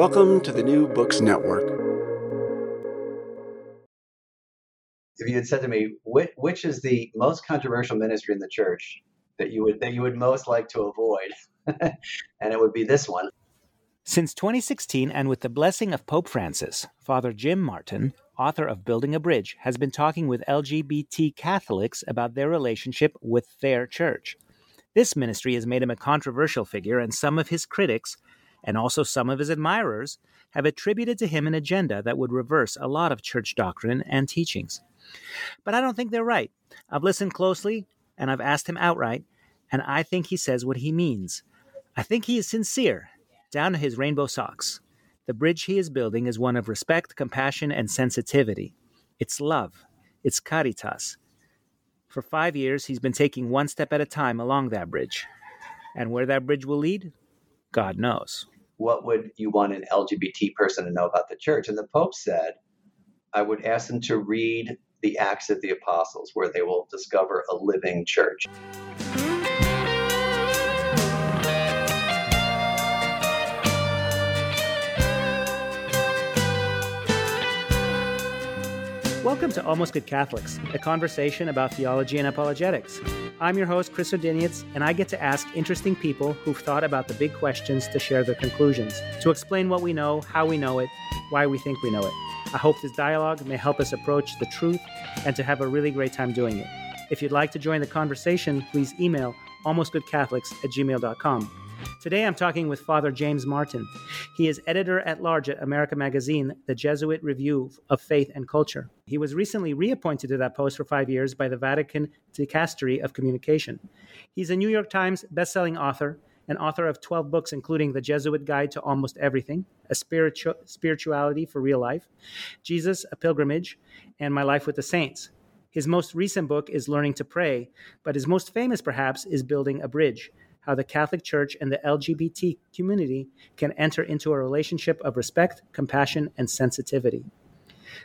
Welcome to the New Books Network. If you had said to me, which, which is the most controversial ministry in the church that you would that you would most like to avoid, and it would be this one. Since 2016, and with the blessing of Pope Francis, Father Jim Martin, author of Building a Bridge, has been talking with LGBT Catholics about their relationship with their church. This ministry has made him a controversial figure, and some of his critics, and also some of his admirers, have attributed to him an agenda that would reverse a lot of church doctrine and teachings. But I don't think they're right. I've listened closely, and I've asked him outright, and I think he says what he means. I think he is sincere, down to his rainbow socks. The bridge he is building is one of respect, compassion, and sensitivity. It's love. It's caritas. For five years, he's been taking one step at a time along that bridge. And where that bridge will lead, God knows. What would you want an LGBT person to know about the church? And the Pope said, I would ask them to read the Acts of the Apostles, where they will discover a living church. Welcome to Almost Good Catholics, a conversation about theology and apologetics. I'm your host, Chris Odinietz, and I get to ask interesting people who've thought about the big questions to share their conclusions, to explain what we know, how we know it, why we think we know it. I hope this dialogue may help us approach the truth and to have a really great time doing it. If you'd like to join the conversation, please email almostgoodcatholics at gmail.com. Today I'm talking with Father James Martin. He is editor at large at America Magazine, the Jesuit Review of Faith and Culture. He was recently reappointed to that post for five years by the Vatican Dicastery of Communication. He's a New York Times bestselling author and author of 12 books, including The Jesuit Guide to Almost Everything, A Spiritu- Spirituality for Real Life, Jesus, A Pilgrimage, and My Life with the Saints. His most recent book is Learning to Pray, but his most famous, perhaps, is Building a Bridge how the Catholic Church and the LGBT community can enter into a relationship of respect, compassion, and sensitivity.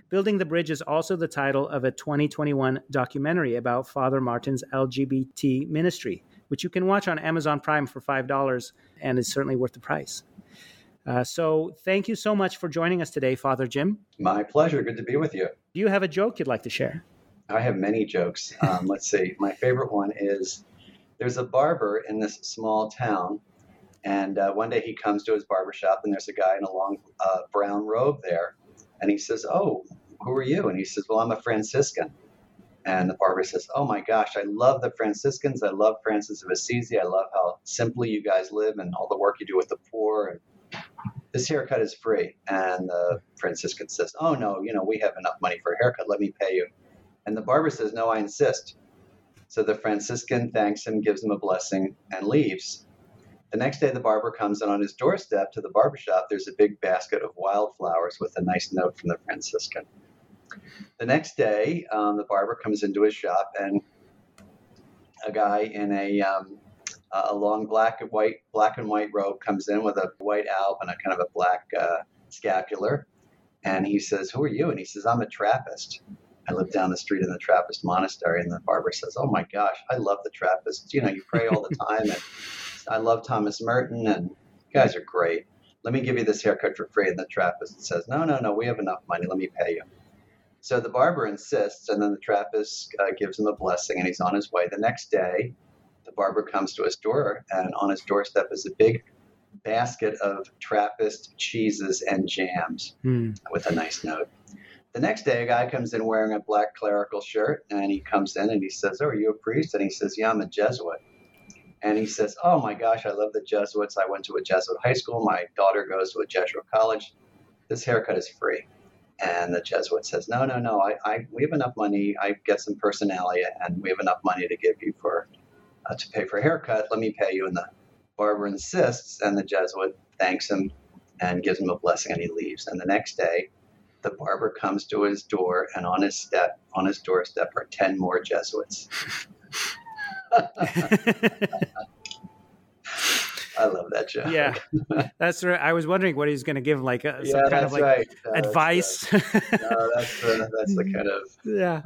Building the Bridge is also the title of a 2021 documentary about Father Martin's LGBT ministry, which you can watch on Amazon Prime for $5 and is certainly worth the price. Uh, so, thank you so much for joining us today, Father Jim. My pleasure. Good to be with you. Do you have a joke you'd like to share? I have many jokes. Um, let's see. My favorite one is there's a barber in this small town, and uh, one day he comes to his barber shop, and there's a guy in a long uh, brown robe there, and he says, "Oh, who are you?" And he says, "Well, I'm a Franciscan." And the barber says, "Oh my gosh, I love the Franciscans. I love Francis of Assisi. I love how simply you guys live and all the work you do with the poor." And this haircut is free. And the Franciscan says, "Oh no, you know we have enough money for a haircut. Let me pay you." And the barber says, "No, I insist." So the Franciscan thanks him, gives him a blessing, and leaves. The next day, the barber comes, and on his doorstep to the barber shop, there's a big basket of wildflowers with a nice note from the Franciscan. The next day, um, the barber comes into his shop, and a guy in a um, a long black and white black and white robe comes in with a white alb and a kind of a black uh, scapular, and he says, "Who are you?" And he says, "I'm a Trappist." I live down the street in the Trappist monastery, and the barber says, "Oh my gosh, I love the Trappists. You know, you pray all the time, and I love Thomas Merton, and you guys are great. Let me give you this haircut for free." And the Trappist says, "No, no, no, we have enough money. Let me pay you." So the barber insists, and then the Trappist uh, gives him a blessing, and he's on his way. The next day, the barber comes to his door, and on his doorstep is a big basket of Trappist cheeses and jams Hmm. with a nice note. The next day, a guy comes in wearing a black clerical shirt, and he comes in and he says, "Oh, are you a priest?" And he says, "Yeah, I'm a Jesuit." And he says, "Oh my gosh, I love the Jesuits. I went to a Jesuit high school. My daughter goes to a Jesuit college. This haircut is free." And the Jesuit says, "No, no, no. I, I we have enough money. I get some personality, and we have enough money to give you for uh, to pay for a haircut. Let me pay you." And the barber insists, and the Jesuit thanks him, and gives him a blessing, and he leaves. And the next day, the barber comes to his door, and on his step, on his doorstep, are ten more Jesuits. I love that joke. Yeah, that's right. I was wondering what he's going to give, like a, some yeah, kind of like right. no, advice. That's, no, that's the, that's the kind of yeah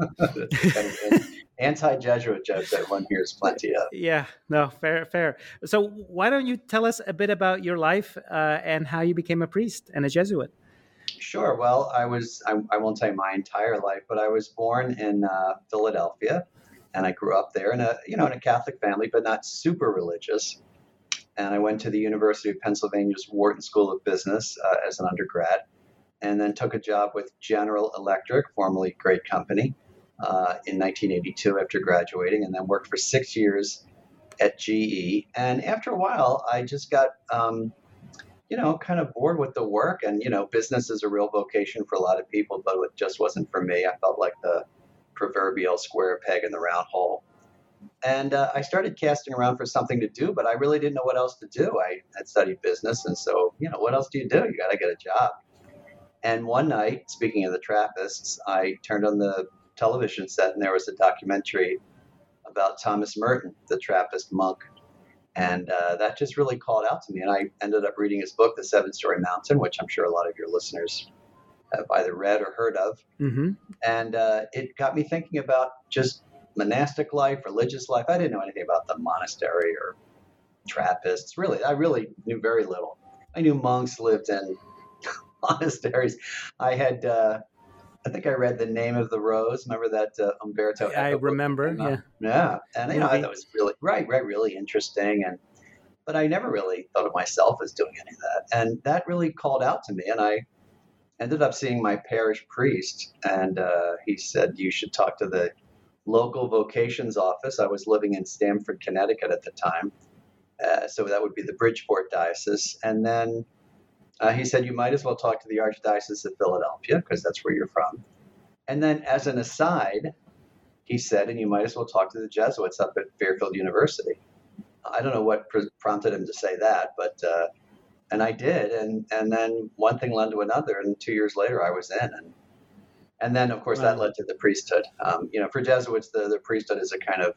kind of anti-Jesuit joke that one hears plenty of. Yeah, no, fair, fair. So why don't you tell us a bit about your life uh, and how you became a priest and a Jesuit? Sure. Well, I was I, I won't say my entire life, but I was born in uh, Philadelphia, and I grew up there in a you know in a Catholic family, but not super religious and I went to the University of Pennsylvania's Wharton School of Business uh, as an undergrad, and then took a job with General Electric, formerly Great Company, uh, in 1982 after graduating, and then worked for six years at GE. And after a while, I just got, um, you know, kind of bored with the work. And, you know, business is a real vocation for a lot of people, but it just wasn't for me. I felt like the proverbial square peg in the round hole. And uh, I started casting around for something to do, but I really didn't know what else to do. I had studied business, and so, you know, what else do you do? You got to get a job. And one night, speaking of the Trappists, I turned on the television set, and there was a documentary about Thomas Merton, the Trappist monk. And uh, that just really called out to me. And I ended up reading his book, The Seven Storey Mountain, which I'm sure a lot of your listeners have either read or heard of. Mm-hmm. And uh, it got me thinking about just monastic life, religious life. I didn't know anything about the monastery or Trappists. Really, I really knew very little. I knew monks lived in monasteries. I had, uh, I think I read the name of the rose. Remember that uh, Umberto? I remember. Yeah. Yeah, and you know, I thought it was really right, right, really interesting, and but I never really thought of myself as doing any of that, and that really called out to me, and I ended up seeing my parish priest, and uh, he said you should talk to the local vocations office. I was living in Stamford, Connecticut at the time. Uh, so that would be the Bridgeport Diocese. And then uh, he said, You might as well talk to the Archdiocese of Philadelphia because that's where you're from. And then, as an aside, he said, And you might as well talk to the Jesuits up at Fairfield University. I don't know what pr- prompted him to say that, but. Uh, and I did, and and then one thing led to another, and two years later I was in, and and then of course right. that led to the priesthood. Um, you know, for Jesuits, the, the priesthood is a kind of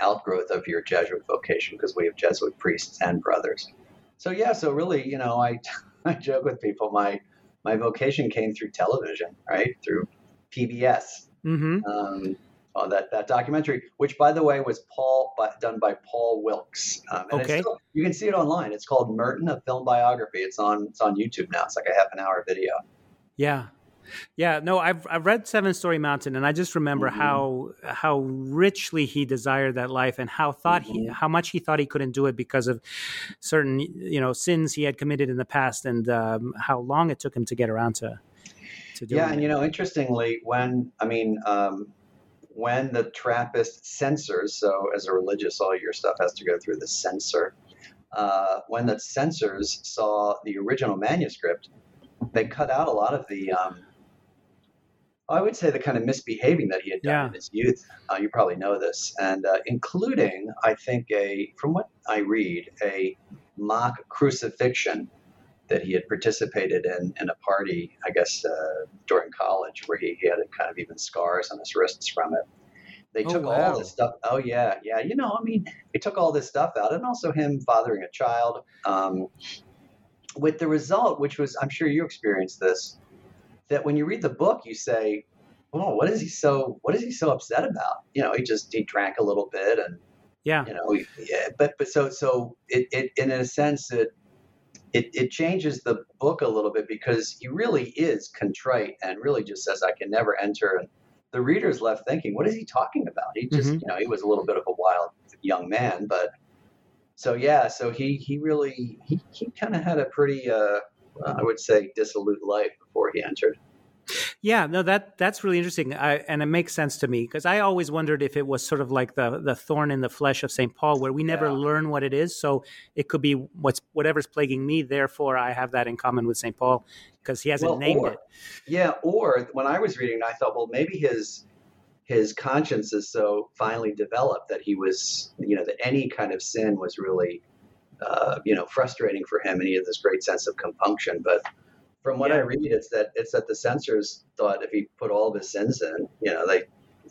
outgrowth of your Jesuit vocation because we have Jesuit priests and brothers. So yeah, so really, you know, I I joke with people my my vocation came through television, right? Through PBS. Mm-hmm. Um, on that, that documentary, which by the way was Paul by, done by Paul Wilkes. Um, okay. Still, you can see it online. It's called Merton, a film biography. It's on it's on YouTube now. It's like a half an hour video. Yeah, yeah, no, I've I've read Seven Storey Mountain, and I just remember mm-hmm. how how richly he desired that life, and how thought mm-hmm. he how much he thought he couldn't do it because of certain you know sins he had committed in the past, and um, how long it took him to get around to to do. Yeah, and you know, interestingly, when I mean. Um, when the Trappist censors, so as a religious, all your stuff has to go through the censor. Uh, when the censors saw the original manuscript, they cut out a lot of the um, I would say the kind of misbehaving that he had done yeah. in his youth. Uh, you probably know this, and uh, including, I think, a from what I read, a mock crucifixion that he had participated in in a party, I guess, uh, during college, where he, he, had kind of even scars on his wrists from it. They oh, took wow. all this stuff. Oh yeah, yeah. You know, I mean, they took all this stuff out, and also him fathering a child. Um, with the result, which was, I'm sure you experienced this, that when you read the book, you say, "Oh, what is he so? What is he so upset about?" You know, he just he drank a little bit, and yeah, you know, he, yeah. But but so so it, it in a sense it, it it changes the book a little bit because he really is contrite and really just says, "I can never enter." And the reader's left thinking, "What is he talking about?" He just mm-hmm. you know he was a little bit of a wild young man, but so yeah, so he he really he, he kind of had a pretty uh, Uh, I would say dissolute life before he entered. Yeah, no, that that's really interesting, I, and it makes sense to me because I always wondered if it was sort of like the the thorn in the flesh of Saint Paul, where we never yeah. learn what it is. So it could be what's whatever's plaguing me. Therefore, I have that in common with Saint Paul because he hasn't well, named or, it. Yeah, or when I was reading, I thought, well, maybe his his conscience is so finely developed that he was, you know, that any kind of sin was really uh, you know, frustrating for him, and he had this great sense of compunction. But from what Yeah. I read, it's that it's that the censors thought if he put all of his sins in, you know, they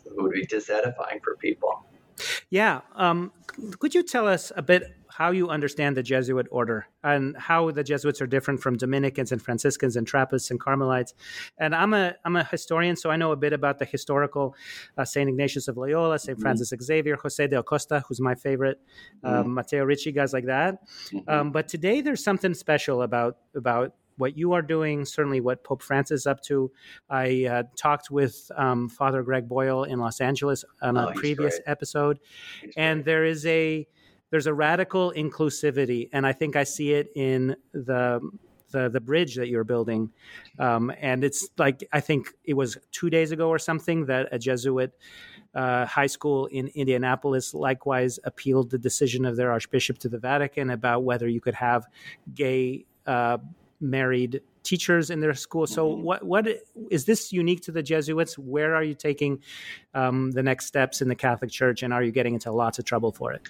it would be disedifying for people. Yeah. Um, could you tell us a bit how you understand the Jesuit order and how the Jesuits are different from Dominicans and Franciscans and Trappists and Carmelites? And I'm a I'm a historian, so I know a bit about the historical uh, Saint Ignatius of Loyola, Saint Mhm. Francis Xavier, Jose de Acosta, who's my favorite, um, Matteo Ricci, guys like that. Mhm. Um, but today there's something special about about what you are doing. Certainly, what Pope Francis is up to. I uh, talked with um, Father Greg Boyle in Los Angeles on Oh, a previous episode, He's and great. there is a there's a radical inclusivity, and I think I see it in the the the bridge that you're building, um, and it's like I think it was two days ago or something that a Jesuit uh, high school in Indianapolis likewise appealed the decision of their archbishop to the Vatican about whether you could have gay uh, married teachers in their school. So, Mhm. what what is this unique to the Jesuits? Where are you taking um, the next steps in the Catholic Church, and are you getting into lots of trouble for it?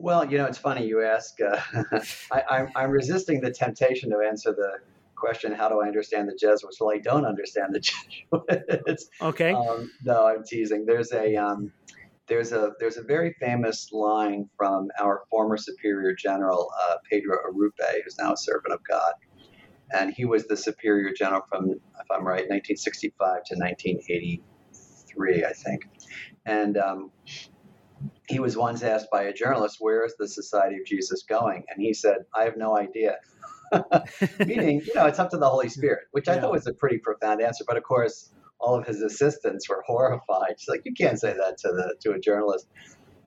Well, you know, it's funny you ask. Uh, I, I'm, I'm resisting the temptation to answer the question, "How do I understand the Jesuits?" Well, I don't understand the Jesuits. Okay. Um, no, I'm teasing. There's a um, there's a there's a very famous line from our former Superior General uh, Pedro Arrupe, who's now a servant of God, and he was the Superior General from, if I'm right, 1965 to 1983, I think, and um, he was once asked by a journalist, "Where is the Society of Jesus going?" And he said, "I have no idea." Meaning, you know, it's up to the Holy Spirit, which I Yeah. thought was a pretty profound answer. But of course, all of his assistants were horrified. She's like, "You can't say that to the to a journalist."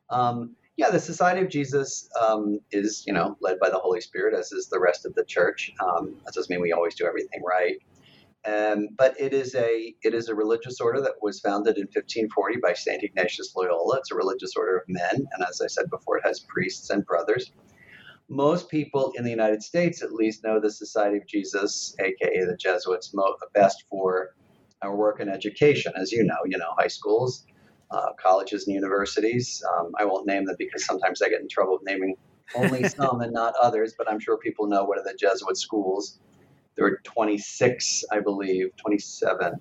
Um, yeah, the Society of Jesus um, is, you know, led by the Holy Spirit, as is the rest of the Church. Um, that doesn't mean we always do everything right. Um, but it is a it is a religious order that was founded in 1540 by Saint Ignatius Loyola. It's a religious order of men, and as I said before, it has priests and brothers. Most people in the United States, at least, know the Society of Jesus, aka the Jesuits, best for our work in education. As you know, you know high schools, uh, colleges, and universities. Um, I won't name them because sometimes I get in trouble with naming only some and not others. But I'm sure people know what are the Jesuit schools. There are 26, I believe, 27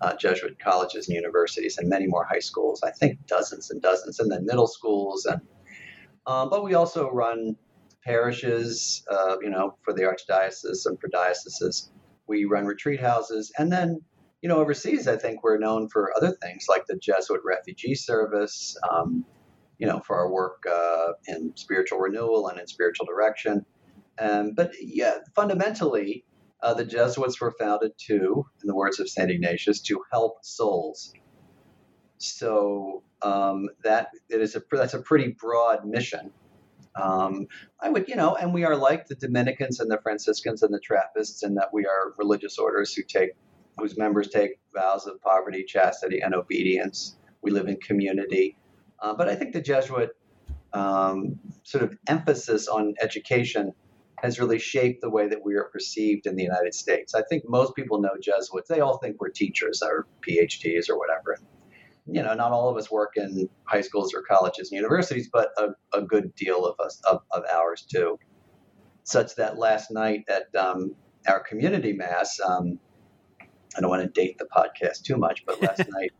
uh, Jesuit colleges and universities, and many more high schools. I think dozens and dozens, and then middle schools. And um, but we also run parishes, uh, you know, for the archdiocese and for dioceses. We run retreat houses, and then you know, overseas, I think we're known for other things like the Jesuit Refugee Service. Um, you know, for our work uh, in spiritual renewal and in spiritual direction. Um, but yeah, fundamentally, uh, the Jesuits were founded to, in the words of Saint Ignatius, to help souls. So um, that it is a that's a pretty broad mission. Um, I would, you know, and we are like the Dominicans and the Franciscans and the Trappists in that we are religious orders who take whose members take vows of poverty, chastity, and obedience. We live in community. Uh, but I think the Jesuit um, sort of emphasis on education has really shaped the way that we are perceived in the United States. I think most people know Jesuits. They all think we're teachers or PhDs or whatever. You know, not all of us work in high schools or colleges and universities, but a, a good deal of us of, of ours do. Such that last night at um, our community mass, um, I don't want to date the podcast too much, but last night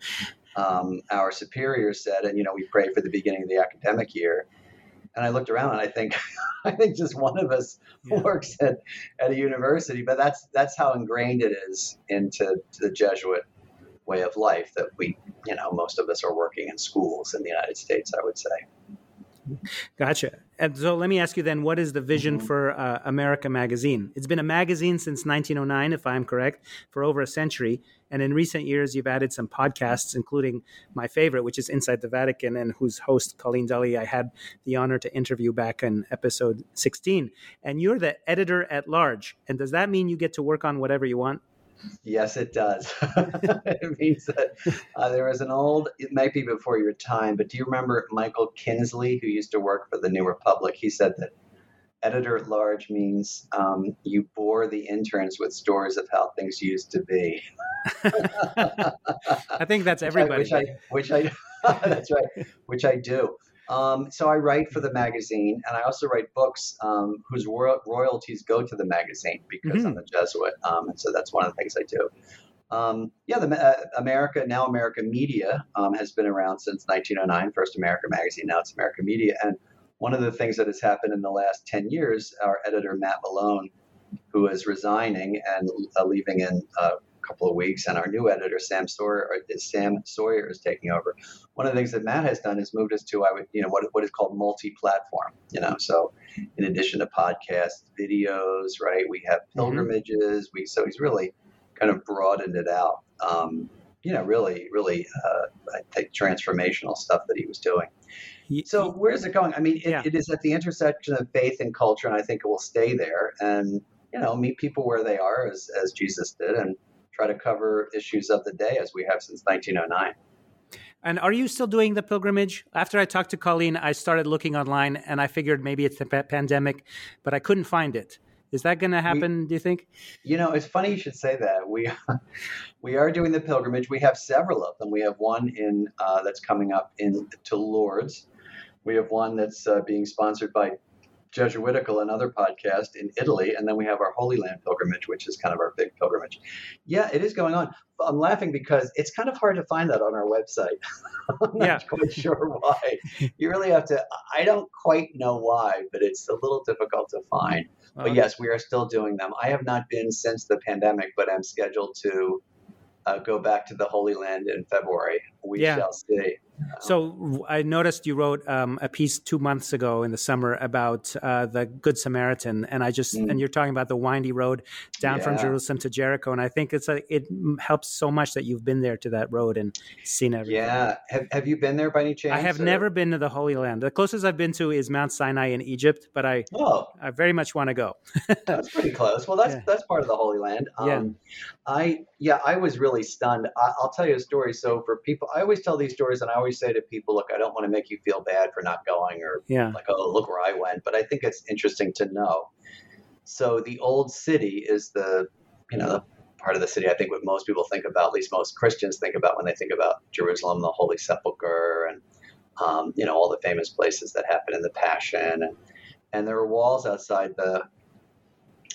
um, our superior said, and you know, we pray for the beginning of the academic year. And I looked around and I think, I think just one of us Yeah. works at, at a university, but that's that's how ingrained it is into the Jesuit way of life that we, you know, most of us are working in schools in the United States. I would say. Gotcha. And so let me ask you then, what is the vision Mhm. for uh, America Magazine? It's been a magazine since 1909, if I'm correct, for over a century. And in recent years, you've added some podcasts, including my favorite, which is Inside the Vatican, and whose host, Colleen Dulle, I had the honor to interview back in episode 16. And you're the editor at large. And does that mean you get to work on whatever you want? Yes, it does. it means that uh, there was an old, it might be before your time, but do you remember Michael Kinsley, who used to work for the New Republic? He said that editor at large means um, you bore the interns with stories of how things used to be. I think that's everybody. Which I, which I, which I that's right, which I do. Um, so I write for the magazine, and I also write books um, whose royal- royalties go to the magazine because Mhm. I'm a Jesuit, um, and so that's one of the things I do. Um, yeah, the uh, America now America Media um, has been around since 1909. First America Magazine, now it's America Media, and one of the things that has happened in the last 10 years, our editor Matt Malone, who is resigning and uh, leaving in a couple of weeks, and our new editor Sam Sawyer, Sam Sawyer is taking over. One of the things that Matt has done is moved us to I would you know what what is called multi-platform. You know, so in addition to podcasts, videos, right? We have pilgrimages. We so he's really kind of broadened it out. Um, you know, really, really, uh, I think transformational stuff that he was doing. So where is it going? I mean, it, Yeah. it is at the intersection of faith and culture, and I think it will stay there. And you know, meet people where they are, as as Jesus did, and try to cover issues of the day as we have since 1909. And are you still doing the pilgrimage? After I talked to Colleen, I started looking online and I figured maybe it's the pa- pandemic, but I couldn't find it. Is that going to happen, do you think? You know, it's funny you should say that. We we are doing the pilgrimage. We have several of them. We have one in uh, that's coming up in to Lourdes. We have one that's uh, being sponsored by Jesuitical, another podcast in Italy, and then we have our Holy Land pilgrimage, which is kind of our big pilgrimage. Yeah, it is going on. I'm laughing because it's kind of hard to find that on our website. I'm not Yeah. quite sure why. You really have to. I don't quite know why, but it's a little difficult to find. But Uh, yes, we are still doing them. I have not been since the pandemic, but I'm scheduled to uh, go back to the Holy Land in February. We Yeah. shall see. So I noticed you wrote um, a piece two months ago in the summer about uh, the Good Samaritan, and I just Mm. and you're talking about the windy road down from Jerusalem to Jericho, and I think it's a, it helps so much that you've been there to that road and seen everything. Yeah. Have, have you been there by any chance? I have or- never been to the Holy Land. The closest I've been to is Mount Sinai in Egypt, but I, Oh, I very much want to go. that's pretty close. Well, that's Yeah. that's part of the Holy Land. Yeah. Um, I yeah, I was really stunned. I, I'll tell you a story. So for people, I always tell these stories, and I always say to people, look, I don't want to make you feel bad for not going or Yeah. like, oh, look where I went. But I think it's interesting to know. So the old city is the, you know, the part of the city I think what most people think about, at least most Christians think about when they think about Jerusalem, the Holy Sepulchre, and um, you know all the famous places that happen in the Passion, and and there are walls outside the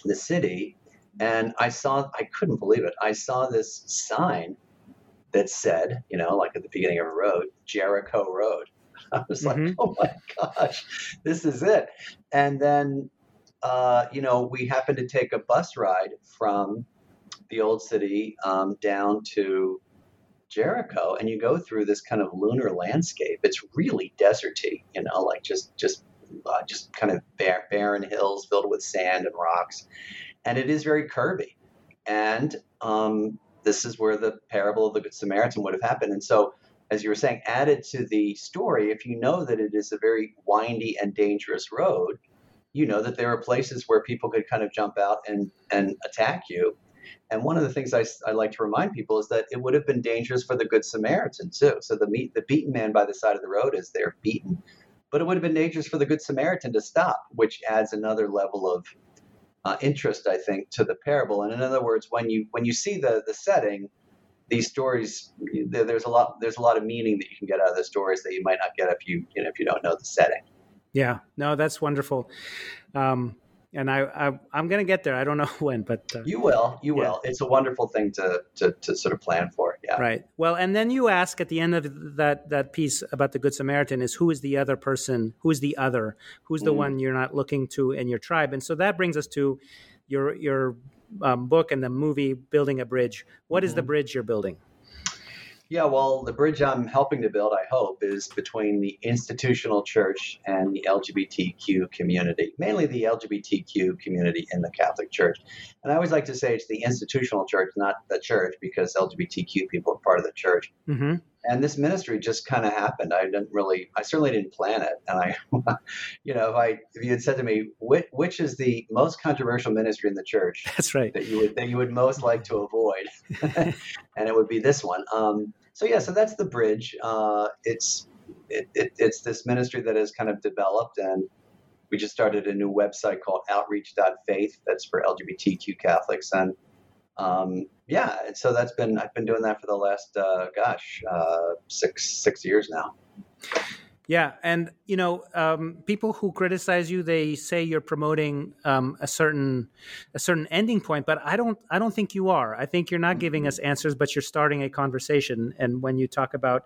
the city, and I saw I couldn't believe it. I saw this sign that said, you know, like at the beginning of a road, Jericho Road. I was Mhm. like, oh my gosh, this is it. And then, uh, you know, we happened to take a bus ride from the old city um, down to Jericho, and you go through this kind of lunar landscape. It's really deserty, you know, like just just uh, just kind of bar- barren hills filled with sand and rocks, and it is very curvy. And um, this is where the parable of the Good Samaritan would have happened. And so, as you were saying, added to the story, if you know that it is a very windy and dangerous road, you know that there are places where people could kind of jump out and, and attack you. And one of the things I, I like to remind people is that it would have been dangerous for the Good Samaritan too. So the meet, the beaten man by the side of the road is there beaten, but it would have been dangerous for the Good Samaritan to stop, which adds another level of uh, interest, I think, to the parable. And in other words, when you when you see the the setting, these stories there, there's a lot there's a lot of meaning that you can get out of the stories that you might not get if you you know if you don't know the setting. Yeah, no, that's wonderful. Um, and I, I I'm gonna get there. I don't know when, but uh, You will, you Yeah. will. It's a wonderful thing to to, to sort of plan for. Yeah. right. Well, and then you ask at the end of that that piece about the Good Samaritan is who is the other person? Who is the other? Who's the Mm. one you're not looking to in your tribe? And so that brings us to your your um, book and the movie Building a Bridge. What is the Mhm. bridge you're building? Yeah, well, the bridge I'm helping to build, I hope, is between the institutional church and the LGBTQ community, mainly the LGBTQ community in the Catholic Church. And I always like to say it's the institutional church, not the church, because LGBTQ people are part of the church. Mm-hmm. And this ministry just kind of happened. I didn't really, I certainly didn't plan it. And I, you know, if I, if you had said to me, which, which is the most controversial ministry in the church, That's right. that you would that you would most like to avoid, and it would be this one. Um, so yeah, so that's the bridge. Uh, it's it, it, it's this ministry that has kind of developed, and we just started a new website called Outreach.Faith. That's for LGBTQ Catholics, and um, yeah, and so that's been I've been doing that for the last uh, gosh uh, six six years now. Yeah, and you know, um, people who criticize you, they say you're promoting um, a certain a certain ending point, but I don't I don't think you are. I think you're not giving us answers, but you're starting a conversation. And when you talk about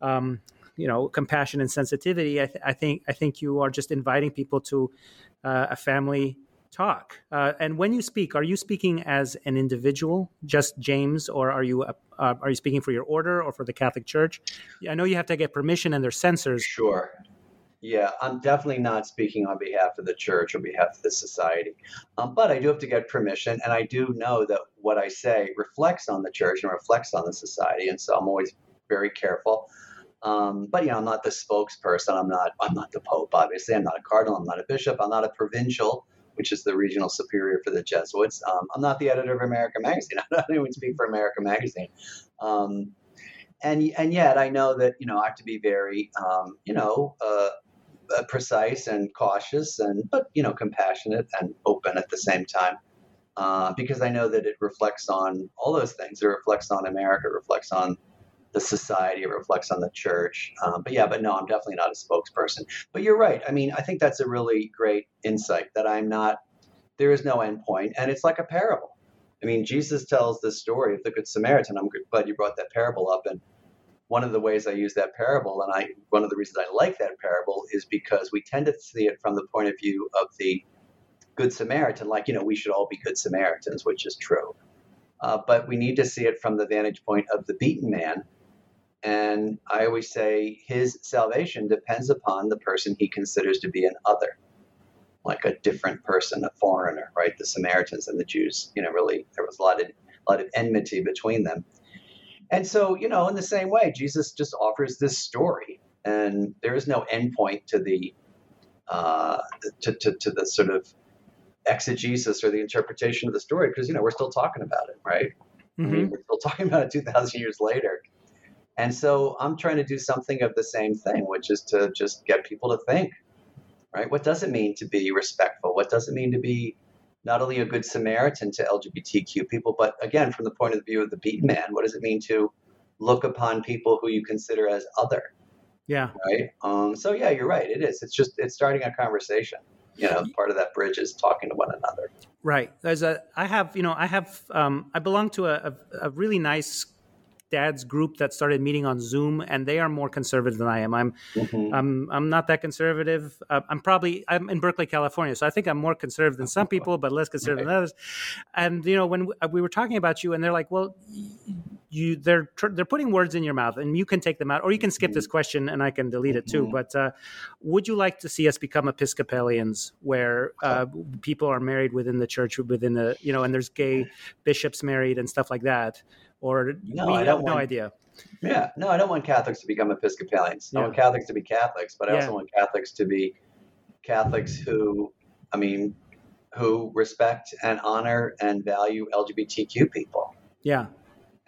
um, you know compassion and sensitivity, I, th- I, think I think you are just inviting people to uh, a family talk. Uh, and when you speak, are you speaking as an individual, just James, or are you uh, are you speaking for your order or for the Catholic Church? I know you have to get permission, and there's censors. Sure. Yeah, I'm definitely not speaking on behalf of the church or behalf of the society, um, but I do have to get permission, and I do know that what I say reflects on the church and reflects on the society, and so I'm always very careful. Um, but you know, I'm not the spokesperson. I'm not. I'm not the pope. Obviously, I'm not a cardinal. I'm not a bishop. I'm not a provincial which is the regional superior for the Jesuits. Um, I'm not the editor of America Magazine. I don't even speak for America Magazine. Um, and and yet I know that you know I have to be very um, you know uh, uh, precise and cautious and but you know compassionate and open at the same time uh, because I know that it reflects on all those things. It reflects on America. It reflects on the society. It reflects on the church. Um, but yeah, but no, I'm definitely not a spokesperson. But you're right. I mean, I think that's a really great insight that I'm not. There is no end point, and it's like a parable. I mean, Jesus tells this story of the Good Samaritan. I'm glad you brought that parable up, and one of the ways I use that parable, and I one of the reasons I like that parable is because we tend to see it from the point of view of the Good Samaritan, like you know we should all be Good Samaritans, which is true. Uh, but we need to see it from the vantage point of the beaten man and I always say his salvation depends upon the person he considers to be an other, like a different person, a foreigner, right? The Samaritans and the Jews, you know, really there was a lot of a lot of enmity between them. And so, you know, in the same way, Jesus just offers this story, and there is no endpoint to the uh, to, to, to the sort of exegesis or the interpretation of the story because you know we're still talking about it, right? Mm-hmm. I mean, mm-hmm. we're still talking about it two thousand years later. And so I'm trying to do something of the same thing, which is to just get people to think, right? What does it mean to be respectful? What does it mean to be not only a good Samaritan to LGBTQ people, but again, from the point of view of the beaten man, what does it mean to look upon people who you consider as other? Yeah. Right. Um, so yeah, you're right. It is. It's just it's starting a conversation. You know, part of that bridge is talking to one another. Right. There's a. I have. You know, I have. Um, I belong to a, a, a really nice dad's group that started meeting on Zoom, and they are more conservative than I am. I'm mm-hmm. I'm I'm not that conservative. Uh, I'm probably I'm in Berkeley, California, so I think I'm more conservative than some people, but less conservative right. than others. And you know, when we were talking about you, and they're like, "Well, you they're they're putting words in your mouth, and you can take them out, or you can skip this mm-hmm. question, and I can delete it too." Mm-hmm. But uh, would you like to see us become Episcopalians, where uh, people are married within the church, within the you know, and there's gay bishops married and stuff like that? or no, we I have no idea. Yeah, no, I don't want Catholics to become Episcopalians. Yeah. I want Catholics to be Catholics, but I yeah. also want Catholics to be Catholics who, I mean, who respect and honor and value LGBTQ people. Yeah.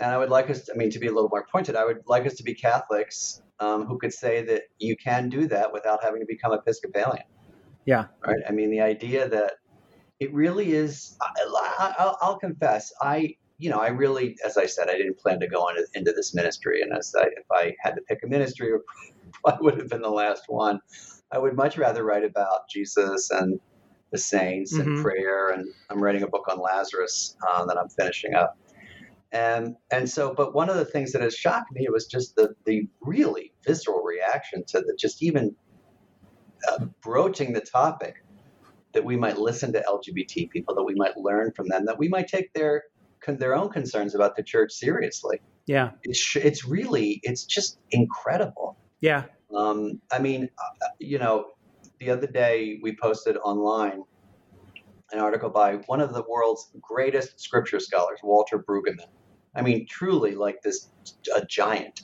And I would like us, to, I mean, to be a little more pointed, I would like us to be Catholics um, who could say that you can do that without having to become Episcopalian. Yeah. Right. I mean, the idea that it really is, I, will confess, I you know, I really, as I said, I didn't plan to go into, into this ministry. And as I, if I had to pick a ministry, I would have been the last one. I would much rather write about Jesus and the saints mm-hmm. and prayer. And I'm writing a book on Lazarus um, that I'm finishing up. And and so, but one of the things that has shocked me was just the the really visceral reaction to the just even uh, broaching the topic that we might listen to LGBT people, that we might learn from them, that we might take their their own concerns about the church seriously. Yeah, it's it's really it's just incredible. Yeah. Um, I mean, uh, you know, the other day we posted online an article by one of the world's greatest scripture scholars, Walter Brueggemann. I mean, truly like this a giant.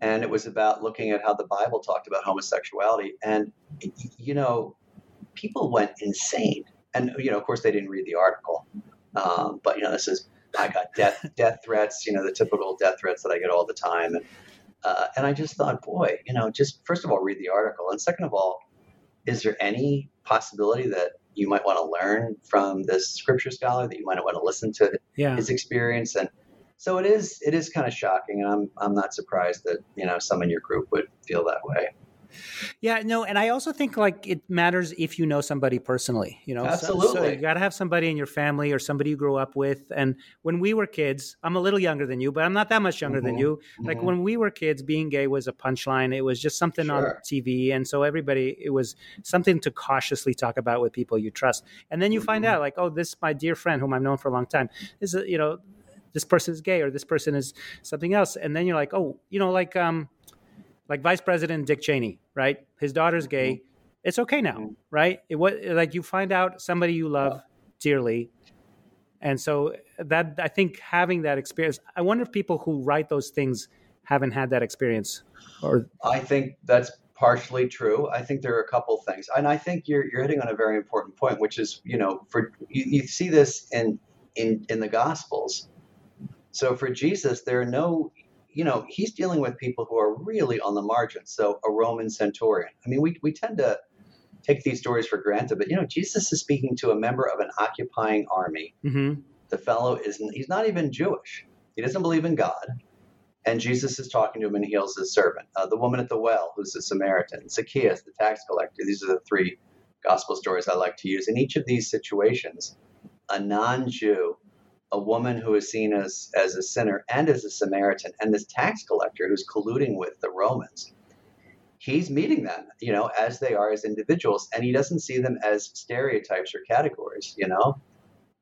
And it was about looking at how the Bible talked about homosexuality, and you know, people went insane. And you know, of course, they didn't read the article. Um, but you know, this is I got death death threats, you know, the typical death threats that I get all the time, and uh, and I just thought, boy, you know, just first of all, read the article, and second of all, is there any possibility that you might want to learn from this scripture scholar that you might want to listen to yeah. his experience and so it is it is kind of shocking and I'm I'm not surprised that you know some in your group would feel that way. Yeah, no, and I also think like it matters if you know somebody personally. You know, absolutely. So, so you got to have somebody in your family or somebody you grew up with. And when we were kids, I'm a little younger than you, but I'm not that much younger mm-hmm. than you. Like mm-hmm. when we were kids, being gay was a punchline. It was just something sure. on TV, and so everybody, it was something to cautiously talk about with people you trust. And then you mm-hmm. find out, like, oh, this my dear friend whom I've known for a long time. This is, you know, this person is gay or this person is something else, and then you're like, oh, you know, like um like Vice President Dick Cheney, right? His daughter's gay. Mm-hmm. It's okay now, mm-hmm. right? It was like you find out somebody you love dearly, and so that I think having that experience. I wonder if people who write those things haven't had that experience, or I think that's partially true. I think there are a couple things, and I think you're you're hitting on a very important point, which is you know for you, you see this in in in the Gospels. So for Jesus, there are no you know, he's dealing with people who are really on the margins. So a Roman centurion. I mean, we, we tend to take these stories for granted, but you know, Jesus is speaking to a member of an occupying army. Mm-hmm. The fellow isn't, he's not even Jewish. He doesn't believe in God. And Jesus is talking to him and heals his servant. Uh, the woman at the well, who's a Samaritan. Zacchaeus, the tax collector. These are the three gospel stories I like to use. In each of these situations, a non Jew a woman who is seen as, as a sinner and as a Samaritan, and this tax collector who's colluding with the Romans. He's meeting them, you know, as they are as individuals, and he doesn't see them as stereotypes or categories, you know.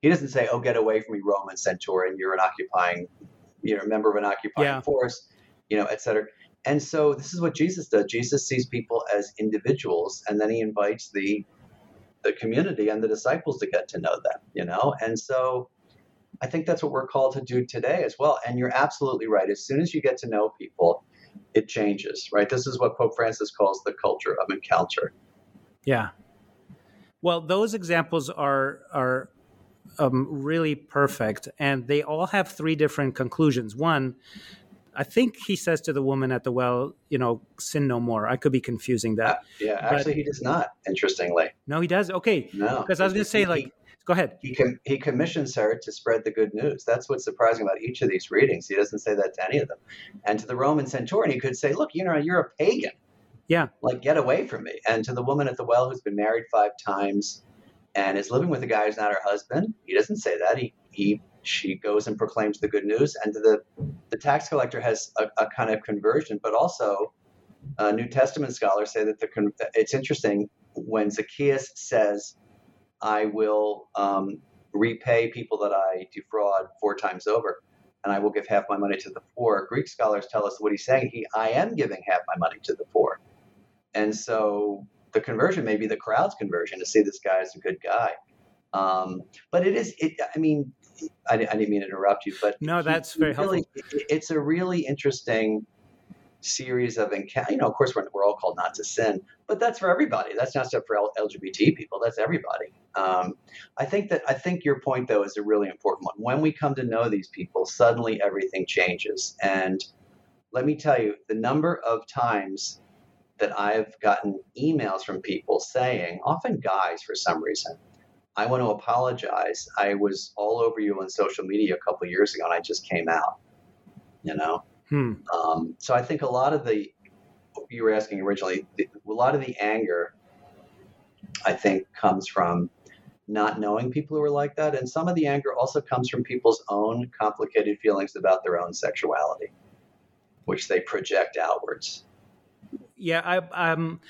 He doesn't say, "Oh, get away from me, Roman centurion! You're an occupying, you're a member of an occupying yeah. force," you know, et cetera. And so this is what Jesus does. Jesus sees people as individuals, and then he invites the the community and the disciples to get to know them, you know. And so I think that's what we're called to do today as well. And you're absolutely right. As soon as you get to know people, it changes, right? This is what Pope Francis calls the culture of encounter. Yeah. Well, those examples are are um, really perfect, and they all have three different conclusions. One, I think he says to the woman at the well, you know, sin no more. I could be confusing that. Uh, yeah, actually, but, he does not. Interestingly, no, he does. Okay, no, because I was going to say like Go ahead. He com- he commissions her to spread the good news. That's what's surprising about each of these readings. He doesn't say that to any of them. And to the Roman centurion, he could say, "Look, you know, you're a pagan. Yeah, like get away from me." And to the woman at the well who's been married five times and is living with a guy who's not her husband, he doesn't say that. He he she goes and proclaims the good news. And to the the tax collector has a, a kind of conversion, but also uh, New Testament scholars say that the it's interesting when Zacchaeus says I will um, repay people that I defraud four times over, and I will give half my money to the poor. Greek scholars tell us what he's saying. He, I am giving half my money to the poor, and so the conversion may be the crowd's conversion to see this guy as a good guy. Um, but it is, it, I mean, I, I, didn't mean to interrupt you, but no, that's very really, helpful. It's a really interesting series of encounters. You know, of course, we're, we're all called not to sin, but that's for everybody. That's not just for LGBT people. That's everybody. Um, I think that I think your point though is a really important one. When we come to know these people, suddenly everything changes. And let me tell you, the number of times that I've gotten emails from people saying, often guys for some reason, I want to apologize. I was all over you on social media a couple years ago, and I just came out. You know, Hmm. Um, so I think a lot of the you were asking originally, a lot of the anger, I think, comes from not knowing people who are like that, and some of the anger also comes from people's own complicated feelings about their own sexuality, which they project outwards. Yeah, I, um,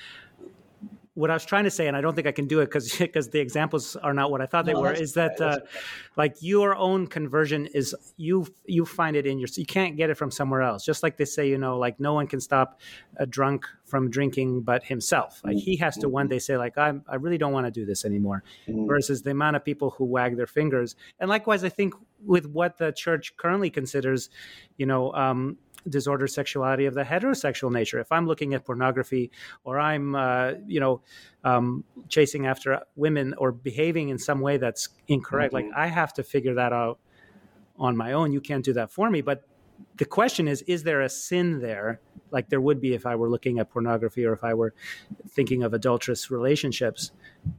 what I was trying to say, and I don't think I can do it because because the examples are not what I thought they were, is that uh, like your own conversion is you you find it in your you can't get it from somewhere else. Just like they say, you know, like no one can stop a drunk from drinking but himself. Like he has to one day say, like I I really don't want to do this anymore. Mm-hmm. Versus the amount of people who wag their fingers, and likewise, I think with what the church currently considers, you know. Um, disordered sexuality of the heterosexual nature. If I'm looking at pornography or I'm, uh, you know, um, chasing after women or behaving in some way that's incorrect, mm-hmm. like I have to figure that out on my own. You can't do that for me. But the question is, is there a sin there? Like there would be if I were looking at pornography or if I were thinking of adulterous relationships.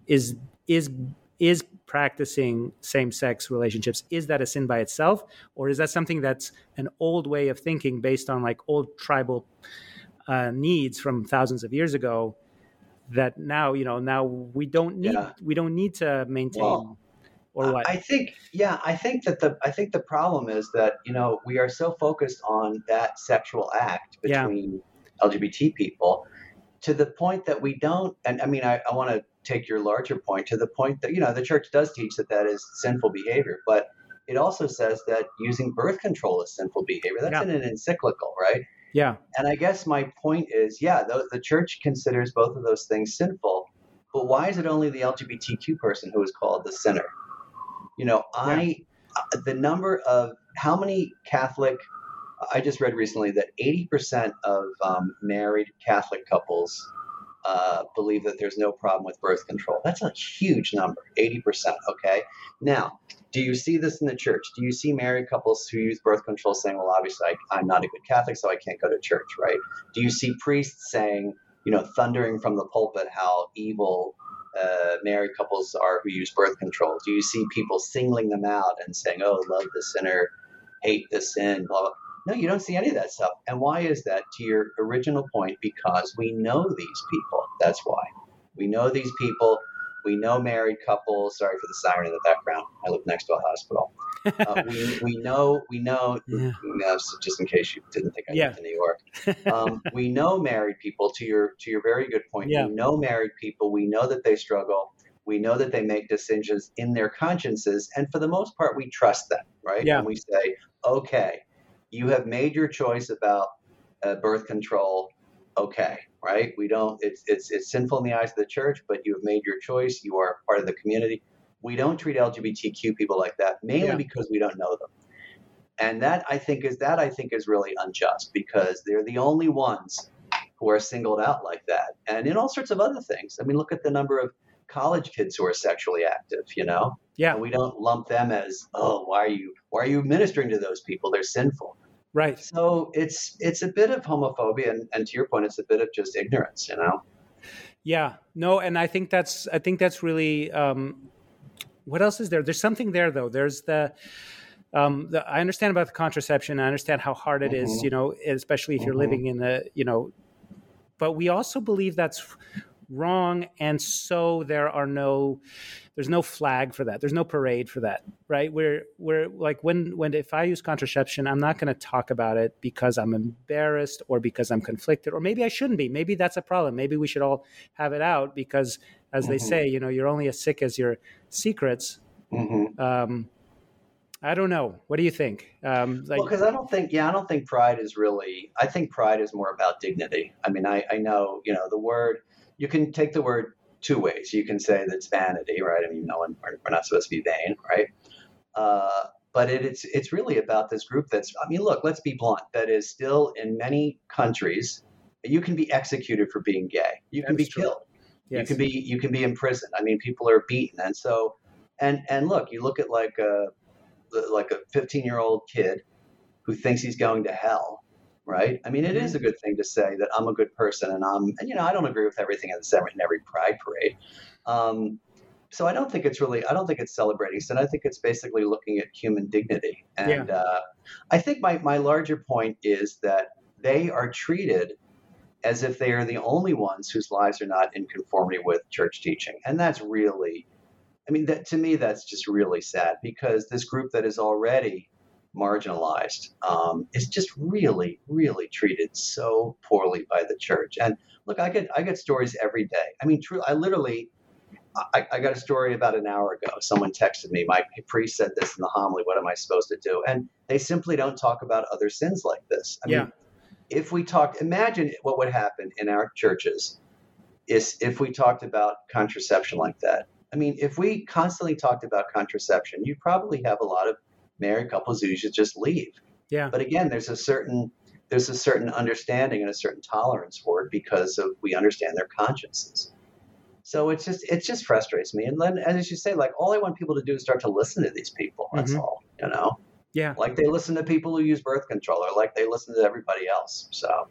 Is is is practicing same-sex relationships is that a sin by itself or is that something that's an old way of thinking based on like old tribal uh, needs from thousands of years ago that now you know now we don't need yeah. we don't need to maintain well, or what i think yeah i think that the i think the problem is that you know we are so focused on that sexual act between yeah. lgbt people to the point that we don't and i mean i, I want to take your larger point to the point that you know the church does teach that that is sinful behavior but it also says that using birth control is sinful behavior that's yeah. in an encyclical right yeah. And I guess my point is, yeah, the, the church considers both of those things sinful, but why is it only the LGBTQ person who is called the sinner? You know, I uh, the number of how many Catholic I just read recently that 80% of um, married Catholic couples uh, believe that there's no problem with birth control. That's a huge number, 80%. Okay. Now, do you see this in the church? Do you see married couples who use birth control saying, well, obviously I, am not a good Catholic, so I can't go to church, right? Do you see priests saying, you know, thundering from the pulpit how evil uh, married couples are who use birth control? Do you see people singling them out and saying, oh, love the sinner, hate the sin, blah, blah? No, you don't see any of that stuff. And why is that? To your original point, because we know these people. That's why. We know these people. We know married couples. Sorry for the siren in the background. I live next to a hospital. Uh, we, we know, we know, yeah. just in case you didn't think I yeah. lived in New York. Um, we know married people. To your to your very good point, yeah. we know married people. We know that they struggle. We know that they make decisions in their consciences, and for the most part, we trust them, right? Yeah. And we say, okay, you have made your choice about uh, birth control okay right? We don't it's, it's it's sinful in the eyes of the church but you have made your choice. You are part of the community. We don't treat lgbtq people like that mainly yeah. because we don't know them. And that i think is that i think is really unjust because they're the only ones who are singled out like that. And in all sorts of other things. I mean look at the number of college kids who are sexually active you know? Yeah. And we don't lump them as oh why are you why are you ministering to those people? They're sinful Right. So it's it's a bit of homophobia, and, and to your point, it's a bit of just ignorance, you know. Yeah. No, and I think that's I think that's really. Um, what else is there? There's something there though. There's the. Um, the, I understand about the contraception. I understand how hard it mm-hmm. is, you know, especially if you're mm-hmm. living in the, you know, but we also believe that's wrong and so there are no there's no flag for that there's no parade for that right we're we're like when when if i use contraception i'm not going to talk about it because i'm embarrassed or because i'm conflicted or maybe i shouldn't be maybe that's a problem maybe we should all have it out because as mm-hmm. they say you know you're only as sick as your secrets mm-hmm. um, I don't know. What do you think? Um, like, well, because I don't think, yeah, I don't think pride is really. I think pride is more about dignity. I mean, I, I know, you know, the word you can take the word two ways. You can say that's vanity, right? I mean, no one, we're, not supposed to be vain, right? Uh, but it, it's it's really about this group that's. I mean, look, let's be blunt. That is still in many countries, you can be executed for being gay. You can be true. killed. Yes. You can be you can be imprisoned. I mean, people are beaten, and so and and look, you look at like a like a 15 year old kid who thinks he's going to hell right? I mean, it is a mm-hmm. good thing to say that I'm a good person, and I'm, and you know, I don't agree with everything in every pride parade. Um, so I don't think it's really, I don't think it's celebrating sin. I think it's basically looking at human dignity, and yeah. uh, I think my my larger point is that they are treated as if they are the only ones whose lives are not in conformity with church teaching, and that's really. I mean, that, to me, that's just really sad because this group that is already marginalized um, is just really, really treated so poorly by the church. And look, I get I get stories every day. I mean, true. I literally. I, I got a story about an hour ago. Someone texted me, my priest said this in the homily. What am I supposed to do? And they simply don't talk about other sins like this. I yeah. mean, if we talked, imagine what would happen in our churches is if we talked about contraception like that. I mean, if we constantly talked about contraception, you'd probably have a lot of married couples who should just leave. Yeah. But again, there's a certain there's a certain understanding and a certain tolerance for it because of we understand their consciences. So it's just it just frustrates me. And then as you say, like all I want people to do is start to listen to these people. That's mm-hmm. all, you know. Yeah. Like they listen to people who use birth control or like they listen to everybody else. So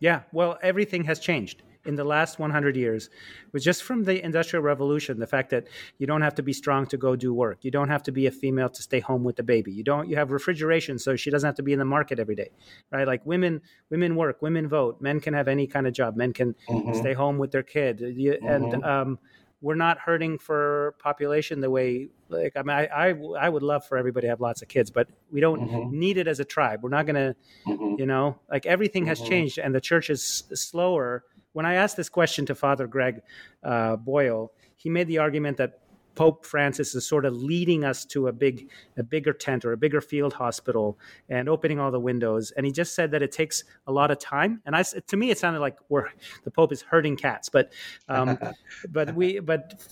Yeah. Well, everything has changed. In the last 100 years was just from the Industrial Revolution. The fact that you don't have to be strong to go do work, you don't have to be a female to stay home with the baby. You don't. You have refrigeration, so she doesn't have to be in the market every day, right? Like women, women work, women vote. Men can have any kind of job. Men can mm-hmm. stay home with their kid, mm-hmm. and um, we're not hurting for population the way like I mean I, I, I would love for everybody to have lots of kids, but we don't mm-hmm. need it as a tribe. We're not gonna mm-hmm. you know like everything has mm-hmm. changed and the church is slower. When I asked this question to Father Greg uh, Boyle, he made the argument that Pope Francis is sort of leading us to a big, a bigger tent or a bigger field hospital and opening all the windows. And he just said that it takes a lot of time. And I, to me, it sounded like we're the Pope is herding cats. But, um, but we, but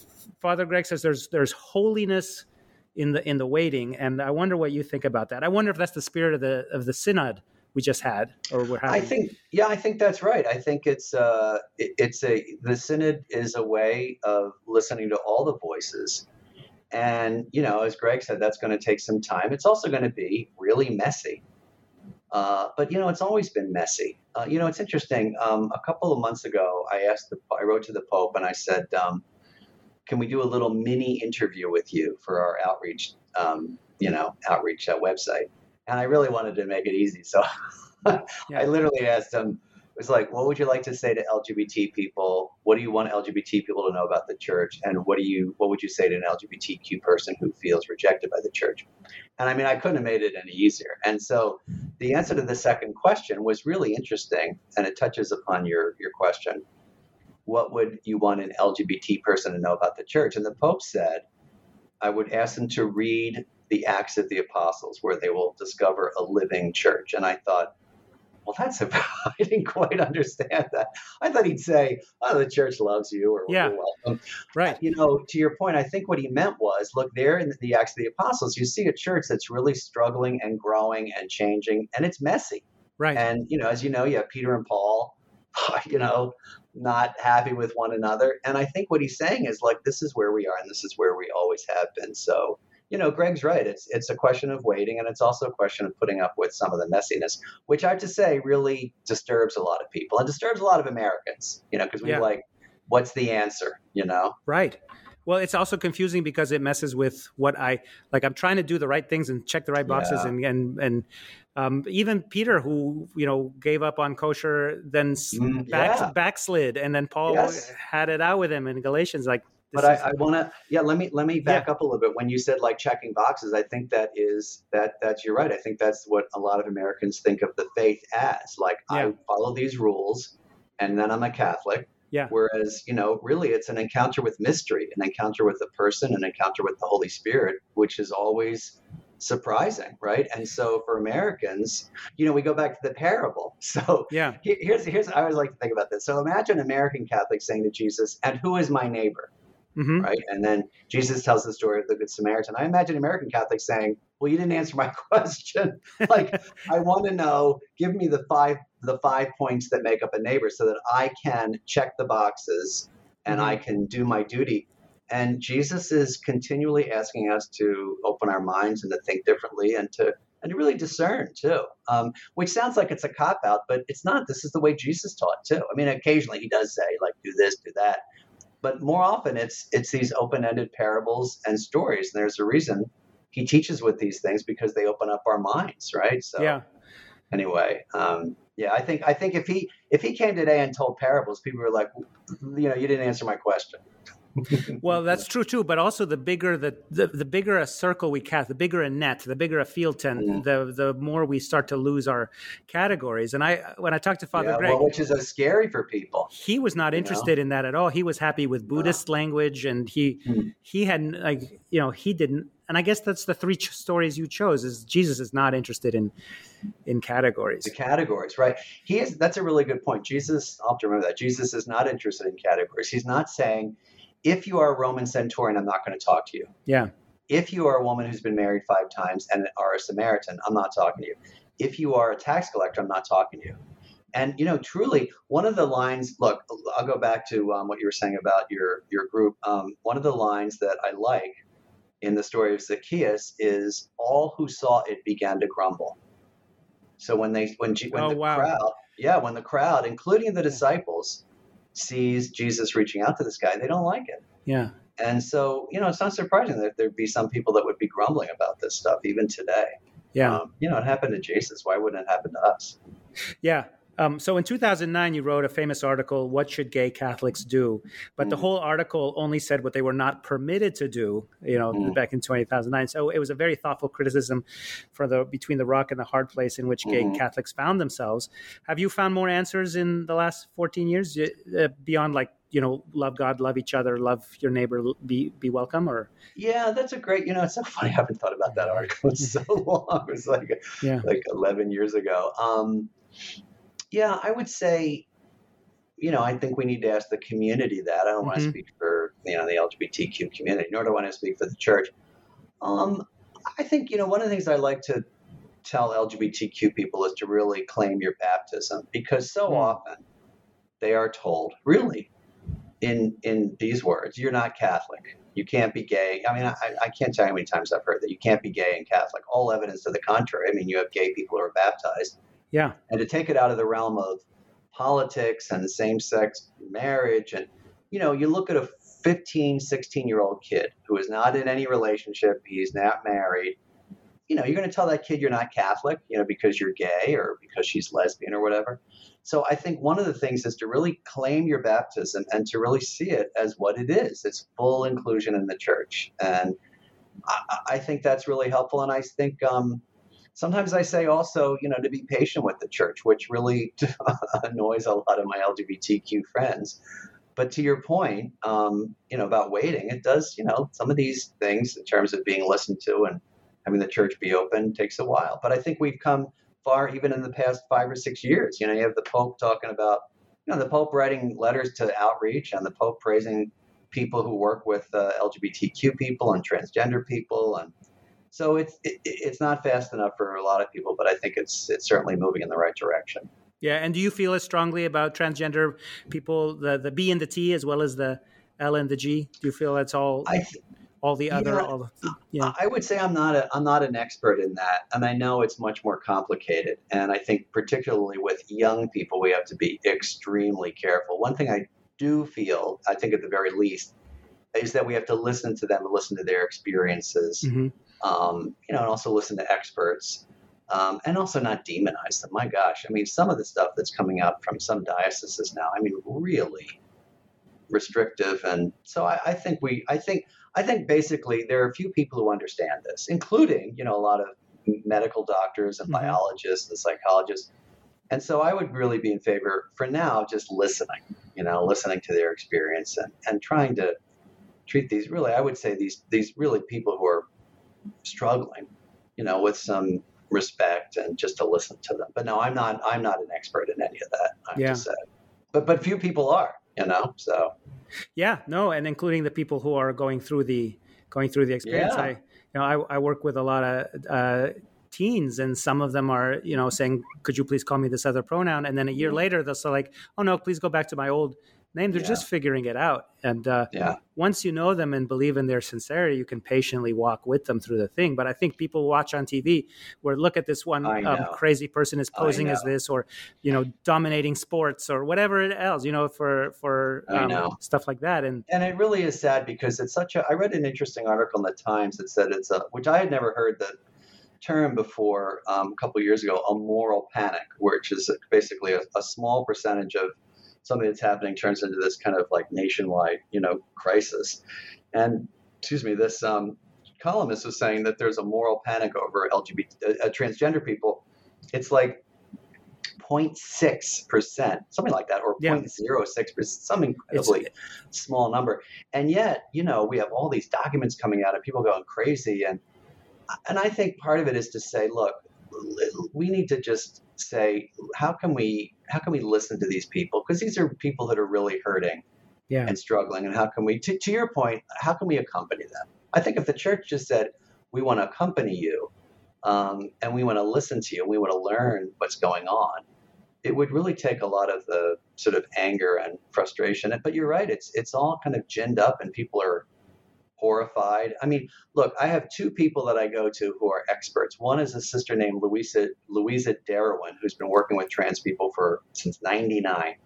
Father Greg says there's there's holiness in the in the waiting, and I wonder what you think about that. I wonder if that's the spirit of the of the synod we just had or we're having? I think yeah, I think that's right. I think it's uh it, it's a the synod is a way of listening to all the voices. And you know, as Greg said, that's going to take some time. It's also going to be really messy. Uh, but you know, it's always been messy. Uh, you know, it's interesting. Um, a couple of months ago, I asked the I wrote to the Pope and I said, um, "Can we do a little mini interview with you for our outreach, um, you know, outreach uh, website?" And I really wanted to make it easy. So yeah. I literally asked him, it was like, what would you like to say to LGBT people? What do you want LGBT people to know about the church? And what do you, what would you say to an LGBTQ person who feels rejected by the church? And I mean, I couldn't have made it any easier. And so the answer to the second question was really interesting, and it touches upon your your question. What would you want an LGBT person to know about the church? And the Pope said, I would ask them to read the Acts of the Apostles, where they will discover a living church. And I thought, well, that's a, I didn't quite understand that. I thought he'd say, oh, the church loves you or yeah. welcome. Right. You know, to your point, I think what he meant was look, there in the Acts of the Apostles, you see a church that's really struggling and growing and changing, and it's messy. Right. And, you know, as you know, you have Peter and Paul, you know, not happy with one another. And I think what he's saying is like, this is where we are and this is where we always have been. So, you know, Greg's right. It's it's a question of waiting, and it's also a question of putting up with some of the messiness, which I have to say really disturbs a lot of people and disturbs a lot of Americans. You know, because we yeah. like, what's the answer? You know, right. Well, it's also confusing because it messes with what I like. I'm trying to do the right things and check the right boxes, yeah. and and and um, even Peter, who you know gave up on kosher, then mm, back, yeah. backslid, and then Paul yes. had it out with him in Galatians. Like but I, I want to yeah let me let me back yeah. up a little bit when you said like checking boxes i think that is that that's you're right i think that's what a lot of americans think of the faith as like yeah. i follow these rules and then i'm a catholic yeah whereas you know really it's an encounter with mystery an encounter with a person an encounter with the holy spirit which is always surprising, right? And so for Americans, you know, we go back to the parable. So yeah, here's here's I always like to think about this. So imagine American Catholics saying to Jesus, "And who is my neighbor?" Mm-hmm. right? And then Jesus tells the story of the Good Samaritan. I imagine American Catholics saying, "Well, you didn't answer my question. like, I want to know. Give me the five the five points that make up a neighbor, so that I can check the boxes and mm-hmm. I can do my duty." And Jesus is continually asking us to open our minds and to think differently and to and to really discern too. Um, which sounds like it's a cop out, but it's not. This is the way Jesus taught too. I mean, occasionally he does say like, "Do this, do that," but more often it's it's these open-ended parables and stories. And there's a reason he teaches with these things because they open up our minds right? So yeah. anyway um, yeah i think i think if he if he came today and told parables people were like you know you didn't answer my question well, that's true too. But also, the bigger the, the, the bigger a circle we cast, the bigger a net, the bigger a field tent, the the more we start to lose our categories. And I, when I talked to Father yeah, Greg, well, which is a scary for people, he was not interested know? in that at all. He was happy with Buddhist language, and he mm. he had like you know he didn't. And I guess that's the three ch- stories you chose. Is Jesus is not interested in in categories. The categories, right? He is. That's a really good point. Jesus, I'll have to remember that. Jesus is not interested in categories. He's not saying if you are a Roman centurion, I'm not going to talk to you. Yeah. If you are a woman who's been married five times and are a Samaritan, I'm not talking to you. If you are a tax collector, I'm not talking to you. And you know, truly, one of the lines. Look, I'll go back to um, what you were saying about your your group. Um, one of the lines that I like in the story of Zacchaeus is, "All who saw it began to grumble." So when they when when oh, the wow. crowd, yeah, when the crowd, including the disciples, sees Jesus reaching out to this guy, they don't like it. Yeah. And so, you know, it's not surprising that there'd be some people that would be grumbling about this stuff even today. Yeah. Um, you know, it happened to Jesus. Why wouldn't it happen to us? Yeah. Um, so in 2009, you wrote a famous article, What Should Gay Catholics Do? But mm. the whole article only said what they were not permitted to do, you know, mm. back in 2009. So it was a very thoughtful criticism for the between the rock and the hard place in which gay mm-hmm. Catholics found themselves. Have you found more answers in the last 14 years uh, beyond like you know love god love each other love your neighbor be be welcome or yeah that's a great you know it's so funny i haven't thought about that article in so long it was like yeah. like 11 years ago um yeah i would say you know i think we need to ask the community that. I don't mm-hmm. want to speak for you know the lgbtq community nor do i want to speak for the church. Um i think you know one of the things i like to tell lgbtq people is to really claim your baptism because so mm. often they are told really? In in these words you're not catholic. You can't be gay. I mean I, I can't tell you how many times i've heard that you can't be gay and catholic. All evidence to the contrary. I mean you have gay people who are baptized yeah and to take it out of the realm of politics and the same-sex marriage and you know you look at a 15 16 year old kid who is not in any relationship he's not married you know you're going to tell that kid you're not catholic you know because you're gay or because she's lesbian or whatever so I think one of the things is to really claim your baptism and to really see it as what it is. It's full inclusion in the church. And I, I think that's really helpful. And I think um, sometimes I say also, you know, to be patient with the church, which really annoys a lot of my LGBTQ friends. But to your point, um, you know, about waiting, it does, you know, some of these things in terms of being listened to and having the church be open takes a while. But I think we've come far even in the past five or six years. You know, you have the Pope talking about, you know, the Pope writing letters to outreach and the Pope praising people who work with uh, LGBTQ people and transgender people. And so it's, it, it's not fast enough for a lot of people, but I think it's, it's certainly moving in the right direction. Yeah. And do you feel as strongly about transgender people, the, the B and the T as well as the L and the G? Do you feel that's all? I, all the other yeah, all the, yeah. I would say I'm not a I'm not an expert in that and I know it's much more complicated and I think particularly with young people we have to be extremely careful. One thing I do feel, I think at the very least, is that we have to listen to them and listen to their experiences. Mm-hmm. Um, you know, and also listen to experts. Um, and also not demonize them. My gosh, I mean, some of the stuff that's coming out from some dioceses now, I mean, really restrictive. And so I, I think we, I think I think basically there are a few people who understand this, including, you know, a lot of medical doctors and mm-hmm. biologists and psychologists. And so I would really be in favor for now just listening, you know, listening to their experience and, and trying to treat these really, I would say these these really people who are struggling, you know, with some respect and just to listen to them. But no, I'm not I'm not an expert in any of that. I have yeah. to say. But but few people are, you know. So yeah, no, and including the people who are going through the going through the experience. Yeah. I, you know, I, I work with a lot of uh, teens, and some of them are, you know, saying, "Could you please call me this other pronoun?" And then a year mm-hmm. later, they'll say, "Like, oh no, please go back to my old name. They're yeah. just figuring it out. And uh, yeah. once you know them and believe in their sincerity, you can patiently walk with them through the thing. But I think people watch on TV where look at this one um, crazy person is posing as this, or you know, dominating sports or whatever else, you know, for for um, stuff like that. And and it really is sad because it's such a. I read an interesting article in the Times that said it's a, which I had never heard that term before um, a couple years ago, a moral panic, which is basically a, a small percentage of something that's happening turns into this kind of like nationwide, you know, crisis. And excuse me, this um, columnist was saying that there's a moral panic over LGBT uh, uh, transgender people. It's like 0.6 percent, something like that, or yeah. 0.06 percent, some incredibly it's, small number. And yet, you know, we have all these documents coming out and people going crazy. And and I think part of it is to say, look, we need to just say how can we how can we listen to these people because these are people that are really hurting yeah. and struggling and how can we to, to your point how can we accompany them i think if the church just said we want to accompany you um, and we want to listen to you and we want to learn what's going on it would really take a lot of the sort of anger and frustration but you're right it's it's all kind of ginned up and people are horrified. I mean, look, I have two people that I go to who are experts. One is a sister named Louisa Louisa Derouen, who's been working with trans people for since '99,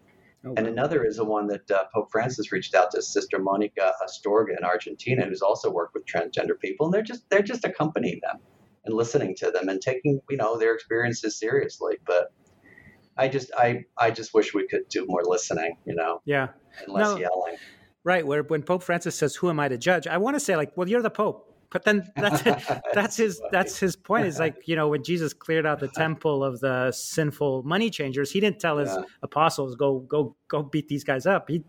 Oh, and another is the one that uh, Pope Francis reached out to Sister Monica Astorga in Argentina, who's also worked with transgender people, and they're just they're just accompanying them and listening to them and taking you know their experiences seriously. But I just I I just wish we could do more listening, you know. Yeah. And less no, yelling. Right. Where when Pope Francis says, "Who am I to judge?" I want to say like, "Well, you're the Pope." But then that's that's his that's his point. Is like you know when Jesus cleared out the temple of the sinful money changers, he didn't tell his yeah. apostles go go go beat these guys up. He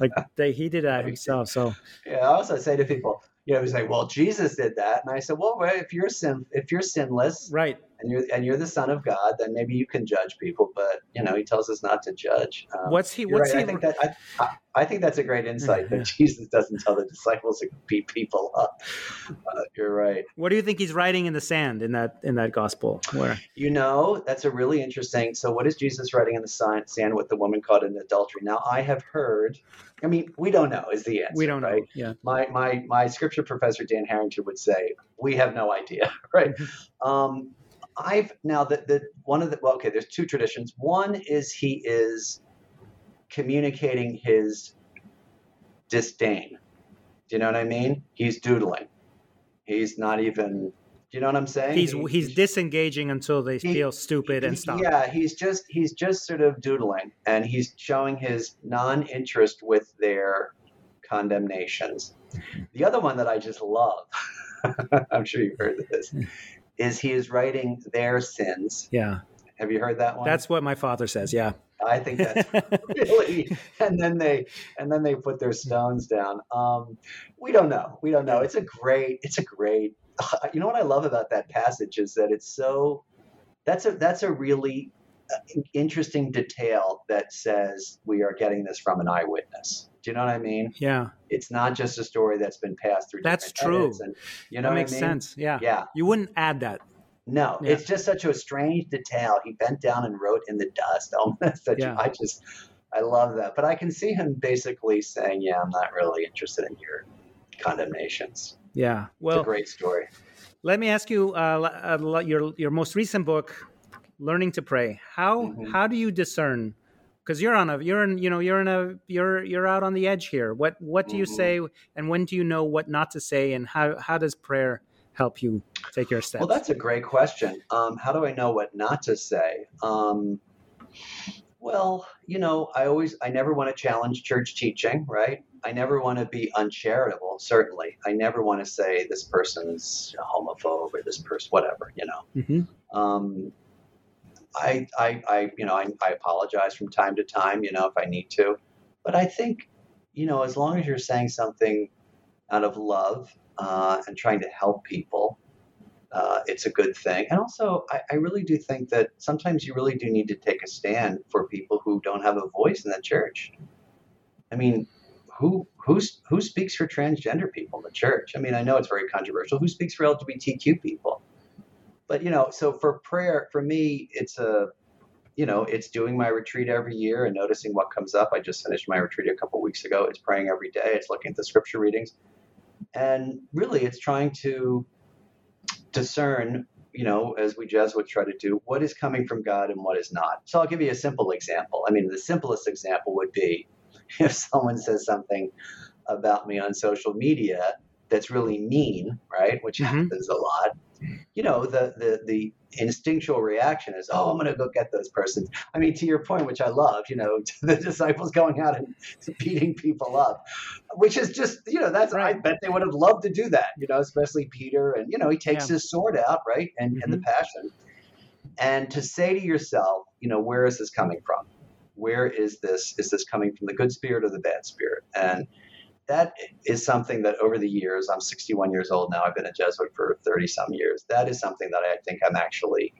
like they, he did that himself. So yeah, I also say to people, you know, he's like, well, Jesus did that, and I said, well, if you're sin if you're sinless, right, and you're and you're the son of God, then maybe you can judge people. But you know, he tells us not to judge. Um, what's he? What's right. he? I think that I, I, think that's a great insight that Jesus doesn't tell the disciples to beat people up. Uh, you're right. What do you think he's writing in the sand in that in that gospel? Where you know, that's a really interesting. So, what is Jesus writing in the sand with the woman caught in adultery? Now, I have heard. I mean, we don't know is the answer. We don't right? know. Yeah. My my my scripture professor Dan Harrington would say we have no idea. Right. um, I've now that the one of the well, okay, there's two traditions. One is he is communicating his disdain. Do you know what I mean? He's doodling. He's not even. Do you know what I'm saying? He's he, he's disengaging until they he, feel stupid and stop. Yeah, he's just he's just sort of doodling, and he's showing his non-interest with their condemnations. The other one that I just love, I'm sure you've heard of this, is he is writing their sins. Yeah. Have you heard that one? That's what my father says. Yeah. I think that's really, and then they and then they put their stones down. Um, we don't know. We don't know. It's a great. It's a great. You know what I love about that passage is that it's so. That's a that's a really uh, interesting detail that says we are getting this from an eyewitness. Do you know what I mean? Yeah. It's not just a story that's been passed through. That's true. And, you know that makes I mean? sense. Yeah. Yeah. You wouldn't add that. No, yeah. it's just such a strange detail. He bent down and wrote in the dust. Oh, such, yeah. I just, I love that. But I can see him basically saying, "Yeah, I'm not really interested in your condemnations." Yeah. Well, it's a great story. Let me ask you, uh, uh, your your most recent book, "Learning to Pray." How mm-hmm. how do you discern because you're on a you're in you know you're in a you're you're out on the edge here. What what do you mm-hmm. say and when do you know what not to say and how how does prayer help you take your steps? well that's a great question. Um, how do i know what not to say? Um, well you know i always i never want to challenge church teaching right? I never want to be uncharitable certainly. I never want to say this person's a homophobe or this person whatever you know? Mm-hmm. um, I, I, I you know, I, I apologize from time to time, you know, if I need to. But I think, you know, as long as you're saying something out of love uh, and trying to help people, uh, it's a good thing. And also, I, I, really do think that sometimes you really do need to take a stand for people who don't have a voice in the church. I mean, who who's, who speaks for transgender people in the church? I mean, I know it's very controversial. Who speaks for LGBTQ people? But you know, so for prayer, for me, it's a, you know, it's doing my retreat every year and noticing what comes up. I just finished my retreat a couple weeks ago. It's praying every day. It's looking at the scripture readings, and really, it's trying to discern, you know, as we Jesuits try to do, what is coming from God and what is not. So I'll give you a simple example. I mean, the simplest example would be if someone says something about me on social media that's really mean, right? Which mm-hmm. happens a lot you know, the the the instinctual reaction is, oh, I'm going to go get those persons. I mean, to your point, which I love, you know, the disciples going out and beating people up, which is just, you know, that's right. I bet they would have loved to do that, you know, especially Peter, and you know, he takes yeah. his sword out, right, and mm-hmm. and the passion, and to say to yourself, you know, where is this coming from? Where is this? Is this coming from the good spirit or the bad spirit? And that is something that over the years, I'm 61 years old now, I've been a Jesuit for 30 some years. That is something that I think I'm actually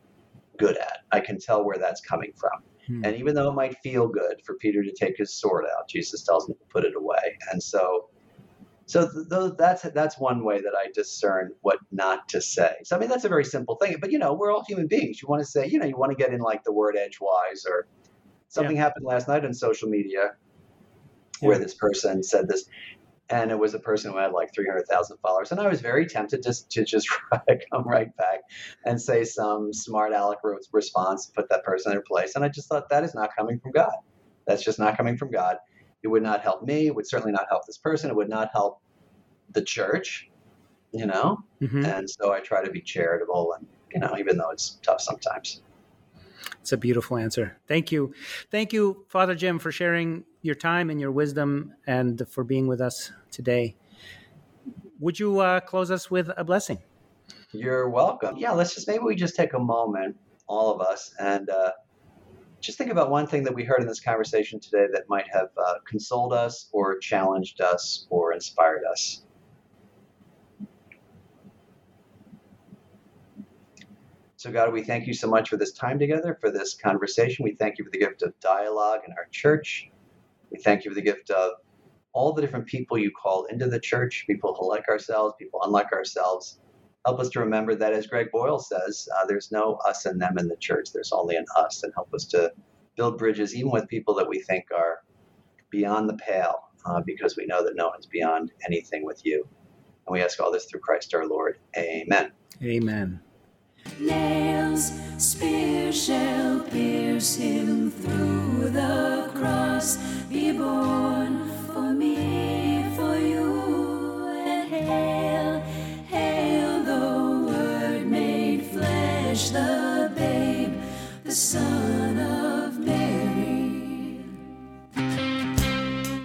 good at. I can tell where that's coming from. Hmm. And even though it might feel good for Peter to take his sword out, Jesus tells him to put it away. And so, so th- that's that's one way that I discern what not to say. So I mean that's a very simple thing, but you know we're all human beings. You want to say, you know, you want to get in like the word edgewise or something yeah. happened last night on social media where this person said this and it was a person who had like 300,000 followers. And I was very tempted just to just come right back and say some smart aleck response, put that person in their place. And I just thought that is not coming from God. That's just not coming from God. It would not help me. It would certainly not help this person. It would not help the church, you know? Mhm. And so I try to be charitable and, you know, even though it's tough sometimes. It's a beautiful answer. Thank you. Thank you, Father Jim, for sharing your time and your wisdom and for being with us today. Would you uh, close us with a blessing? You're welcome. Yeah, let's just maybe we just take a moment, all of us, and uh, just think about one thing that we heard in this conversation today that might have uh, consoled us or challenged us or inspired us. So, God, we thank you so much for this time together, for this conversation. We thank you for the gift of dialogue in our church. We thank you for the gift of all the different people you call into the church, people who like ourselves, people unlike ourselves. Help us to remember that, as Greg Boyle says, uh, there's no us and them in the church. There's only an us, and help us to build bridges, even with people that we think are beyond the pale, uh, because we know that no one's beyond anything with you. And we ask all this through Christ our Lord. Amen. Amen. Nails, spear shall pierce him through the cross. Be born for me, for you, and hail, hail the Word made flesh, the babe, the Son of Mary.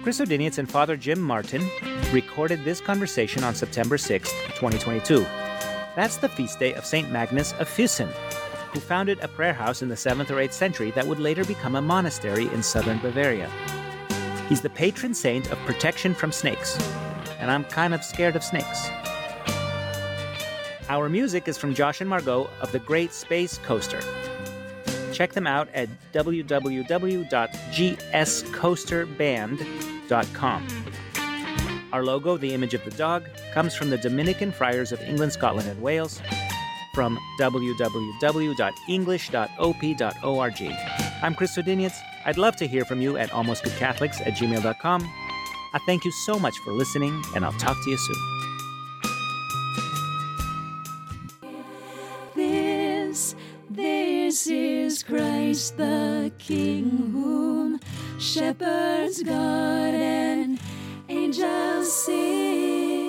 Chris Odinius and Father Jim Martin recorded this conversation on September 6th, 2022. That's the feast day of St. Magnus of Füssen, who founded a prayer house in the 7th or 8th century that would later become a monastery in southern Bavaria. He's the patron saint of protection from snakes, and I'm kind of scared of snakes. Our music is from Josh and Margot of the Great Space Coaster. Check them out at www.gscoasterband.com. Our logo, the image of the dog, comes from the Dominican Friars of England, Scotland, and Wales from www.english.op.org. I'm Chris Odinius. I'd love to hear from you at almostgoodcatholics at gmail.com. I thank you so much for listening, and I'll talk to you soon. This, this is Christ the King, whom shepherds guard angels sing.